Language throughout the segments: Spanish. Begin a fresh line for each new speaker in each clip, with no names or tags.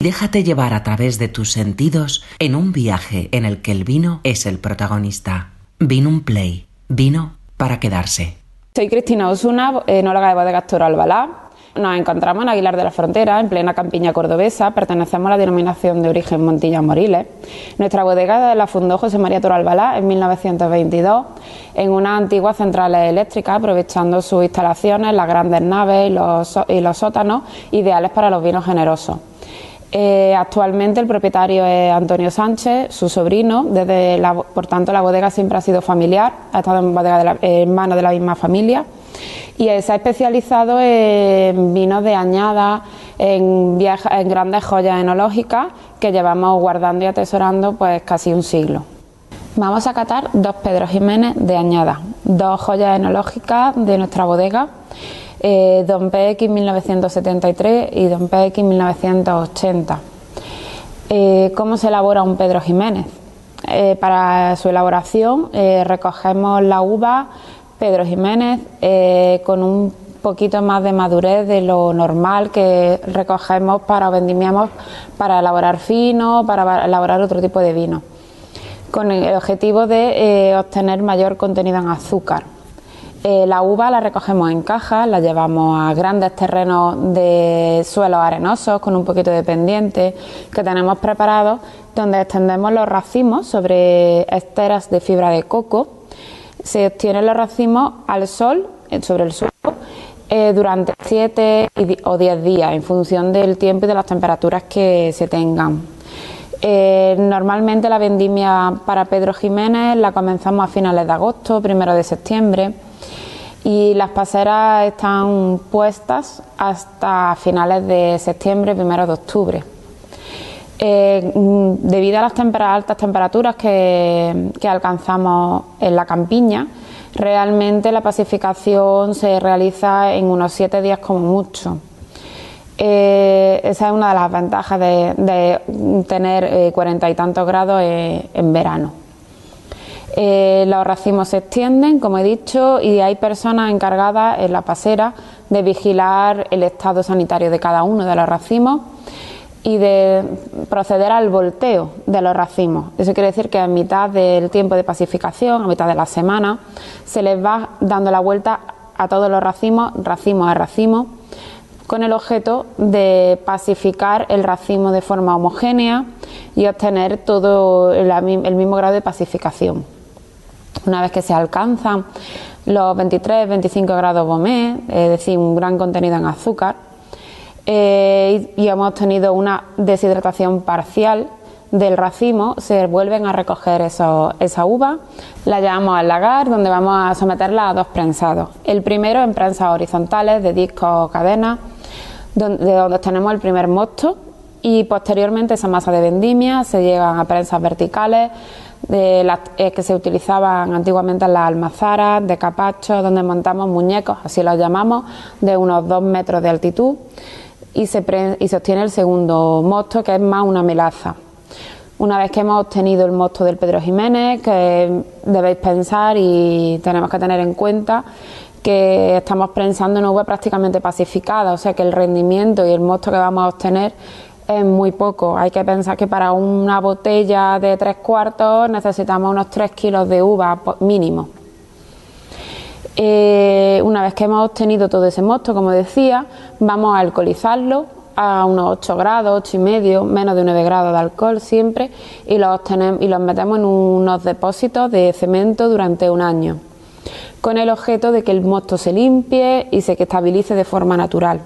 Déjate llevar a través de tus sentidos en un viaje en el que el vino es el protagonista. Vino un play. Vino para quedarse.
Soy Cristina Osuna, enóloga de bodegas Toro Albalá. Nos encontramos en Aguilar de la Frontera, en plena campiña cordobesa. Pertenecemos a la denominación de origen Montilla Moriles. Nuestra bodega la fundó José María Toro Albalá en 1922 en una antigua central eléctrica, aprovechando sus instalaciones, las grandes naves y los, y los sótanos ideales para los vinos generosos. Eh, actualmente el propietario es Antonio Sánchez, su sobrino, desde por tanto la bodega siempre ha sido familiar, ha estado en, bodega en manos de la misma familia. Y se ha especializado en vinos de añada, en, en grandes joyas enológicas que llevamos guardando y atesorando pues casi un siglo. Vamos a catar dos Pedro Jiménez de añada, dos joyas enológicas de nuestra bodega eh, Don PX 1973 y Don PX 1980. Eh, ¿Cómo se elabora un Pedro Jiménez? Eh, para su elaboración recogemos la uva Pedro Jiménez con un poquito más de madurez de lo normal que recogemos para vendimiamos para elaborar fino, para elaborar otro tipo de vino, con el objetivo de obtener mayor contenido en azúcar. Eh, la uva la recogemos en cajas, la llevamos a grandes terrenos de suelos arenosos con un poquito de pendiente que tenemos preparados, donde extendemos los racimos sobre esteras de fibra de coco. Se obtienen los racimos al sol, eh, sobre el suelo, eh, durante 7 o 10 días, en función del tiempo y de las temperaturas que se tengan. normalmente la vendimia para Pedro Jiménez la comenzamos a finales de agosto, primero de septiembre y las paseras están puestas hasta finales de septiembre, primero de octubre. Eh, mm, debido a las altas temperaturas que, alcanzamos en la campiña, realmente la pacificación se realiza en unos siete días como mucho. Eh, esa es una de las ventajas de, tener eh, cuarenta y tantos grados en verano. Eh, los racimos se extienden, como he dicho, y hay personas encargadas en la pasera de vigilar el estado sanitario de cada uno de los racimos y de proceder al volteo de los racimos. Eso quiere decir que a mitad del tiempo de pacificación, a mitad de la semana, se les va dando la vuelta a todos los racimos, racimo a racimo, con el objeto de pacificar el racimo de forma homogénea y obtener todo el mismo grado de pacificación. Una vez que se alcanzan los 23-25 grados Bomé, es decir, un gran contenido en azúcar, eh, y, hemos tenido una deshidratación parcial del racimo, se vuelven a recoger esa uva, la llevamos al lagar donde vamos a someterla a dos prensados. El primero en prensas horizontales de disco o cadena, de donde tenemos el primer mosto y posteriormente esa masa de vendimia se llevan a prensas verticales de las eh, que se utilizaban antiguamente en las almazaras, de capacho, donde montamos muñecos, así los llamamos, de unos dos metros de altitud y se, obtiene el segundo mosto, que es más una melaza. Una vez que hemos obtenido el mosto del Pedro Jiménez, que debéis pensar y tenemos que tener en cuenta que estamos prensando una uva prácticamente pacificada, o sea que el rendimiento y el mosto que vamos a obtener es muy poco. Hay que pensar que para una botella de tres cuartos necesitamos unos tres kilos de uva mínimo. Eh, una vez que hemos obtenido todo ese mosto, como decía, vamos a alcoholizarlo a unos 8 grados, 8 y medio, menos de 9 grados de alcohol siempre, y los, y los metemos en unos depósitos de cemento durante un año, con el objeto de que el mosto se limpie y se estabilice de forma natural.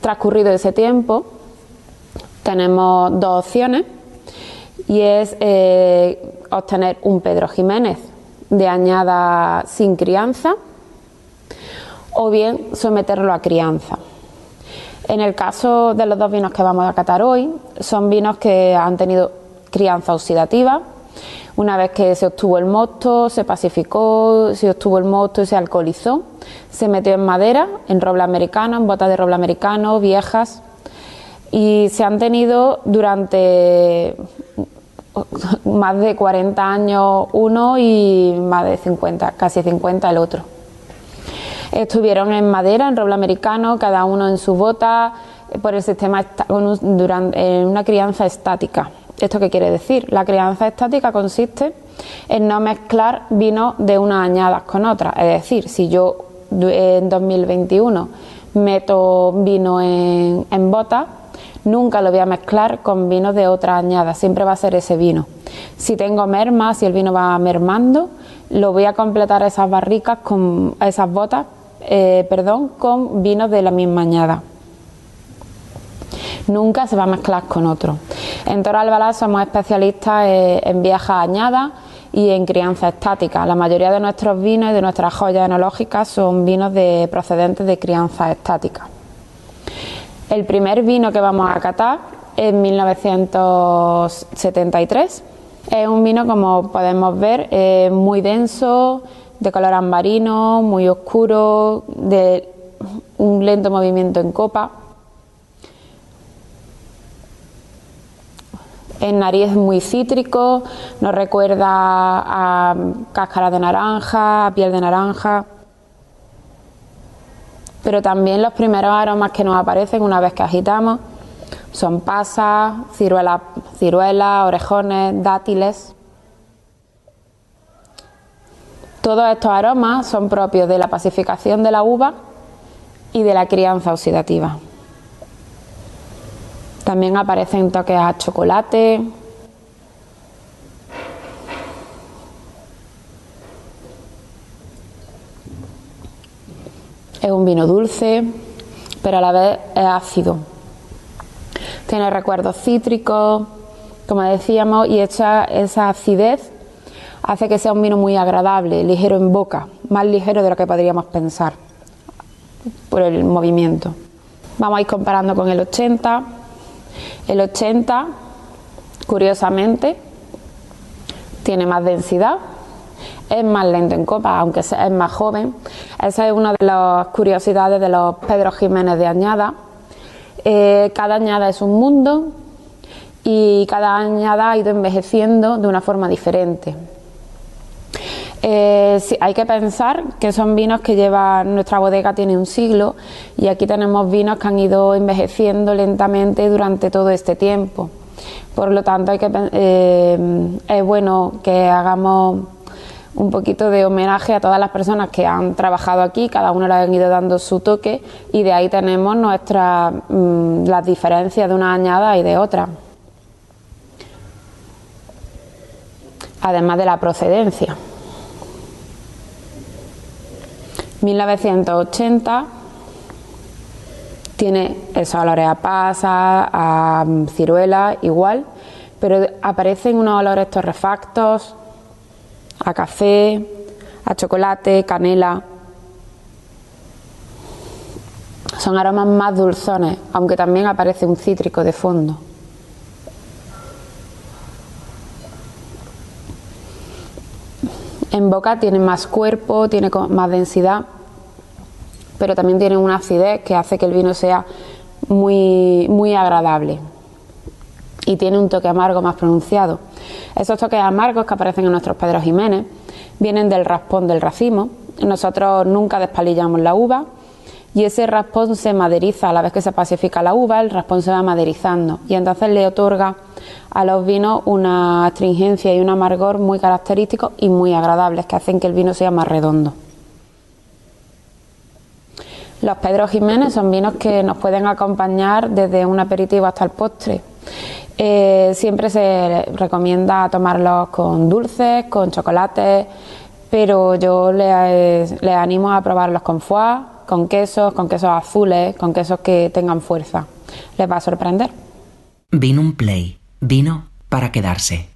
Transcurrido ese tiempo, tenemos dos opciones y es eh, obtener un Pedro Jiménez de añada sin crianza o bien someterlo a crianza. En el caso de los dos vinos que vamos a catar hoy, son vinos que han tenido crianza oxidativa. Una vez que se obtuvo el mosto, se pacificó, se obtuvo el mosto y se alcoholizó, se metió en madera, en roble americano, en botas de roble americano, viejas, y se han tenido durante más de 40 años uno y más de 50, casi 50 el otro. Estuvieron en madera, en roble americano, cada uno en su bota, por el sistema en una crianza estática. ¿Esto qué quiere decir? La crianza estática consiste en no mezclar vinos de unas añadas con otras. Es decir, si yo en 2021 meto vino en, en botas, nunca lo voy a mezclar con vinos de otra añada, siempre va a ser ese vino. Si tengo merma, si el vino va mermando, lo voy a completar esas barricas con esas botas, eh, perdón, con vinos de la misma añada. Nunca se va a mezclar con otro. En Toro somos especialistas eh, en viejas añadas y en crianza estática. La mayoría de nuestros vinos y de nuestras joyas enológicas son vinos de procedentes de crianza estática. El primer vino que vamos a catar es 1973 es un vino, como podemos ver, muy denso, de color ambarino, muy oscuro, de un lento movimiento en copa. En nariz muy cítrico, nos recuerda a cáscara de naranja, a piel de naranja. Pero también los primeros aromas que nos aparecen una vez que agitamos son pasas, ciruelas, ciruela, orejones, dátiles. Todos estos aromas son propios de la pacificación de la uva y de la crianza oxidativa. También aparecen toques a chocolate. Es un vino dulce, pero a la vez es ácido tiene recuerdos cítricos, como decíamos, y esa, acidez hace que sea un vino muy agradable, ligero en boca, más ligero de lo que podríamos pensar por el movimiento. Vamos a ir comparando con el 80. El 80, curiosamente, tiene más densidad, es más lento en copa, aunque es más joven. Esa es una de las curiosidades de los Pedro Jiménez de Añada, eh, cada añada es un mundo y cada añada ha ido envejeciendo de una forma diferente. Eh, hay que pensar que son vinos que lleva nuestra bodega tiene un siglo y aquí tenemos vinos que han ido envejeciendo lentamente durante todo este tiempo. Por lo tanto, hay que, eh, es bueno que hagamos un poquito de homenaje a todas las personas que han trabajado aquí, cada uno le han ido dando su toque y de ahí tenemos nuestras mm, las diferencias de una añada y de otra. Además de la procedencia. 1980 tiene esos olores a pasa, a ciruela, igual, pero aparecen unos olores torrefactos, a café, a chocolate, canela. Son aromas más dulzones, aunque también aparece un cítrico de fondo. En boca tiene más cuerpo, tiene más densidad, pero también tiene una acidez que hace que el vino sea muy, muy agradable y tiene un toque amargo más pronunciado. Esos toques amargos que aparecen en nuestros Pedro Jiménez vienen del raspón del racimo. Nosotros nunca despalillamos la uva y ese raspón se maderiza a la vez que se pacifica la uva, el raspón se va maderizando y entonces le otorga a los vinos una astringencia y un amargor muy característicos y muy agradables que hacen que el vino sea más redondo. Los Pedro Jiménez son vinos que nos pueden acompañar desde un aperitivo hasta el postre eh, siempre se recomienda tomarlos con dulces, con chocolate, pero yo les, animo a probarlos con foie, con quesos, con quesos azules, con quesos que tengan fuerza. Les va a sorprender.
Vino un play, vino para quedarse.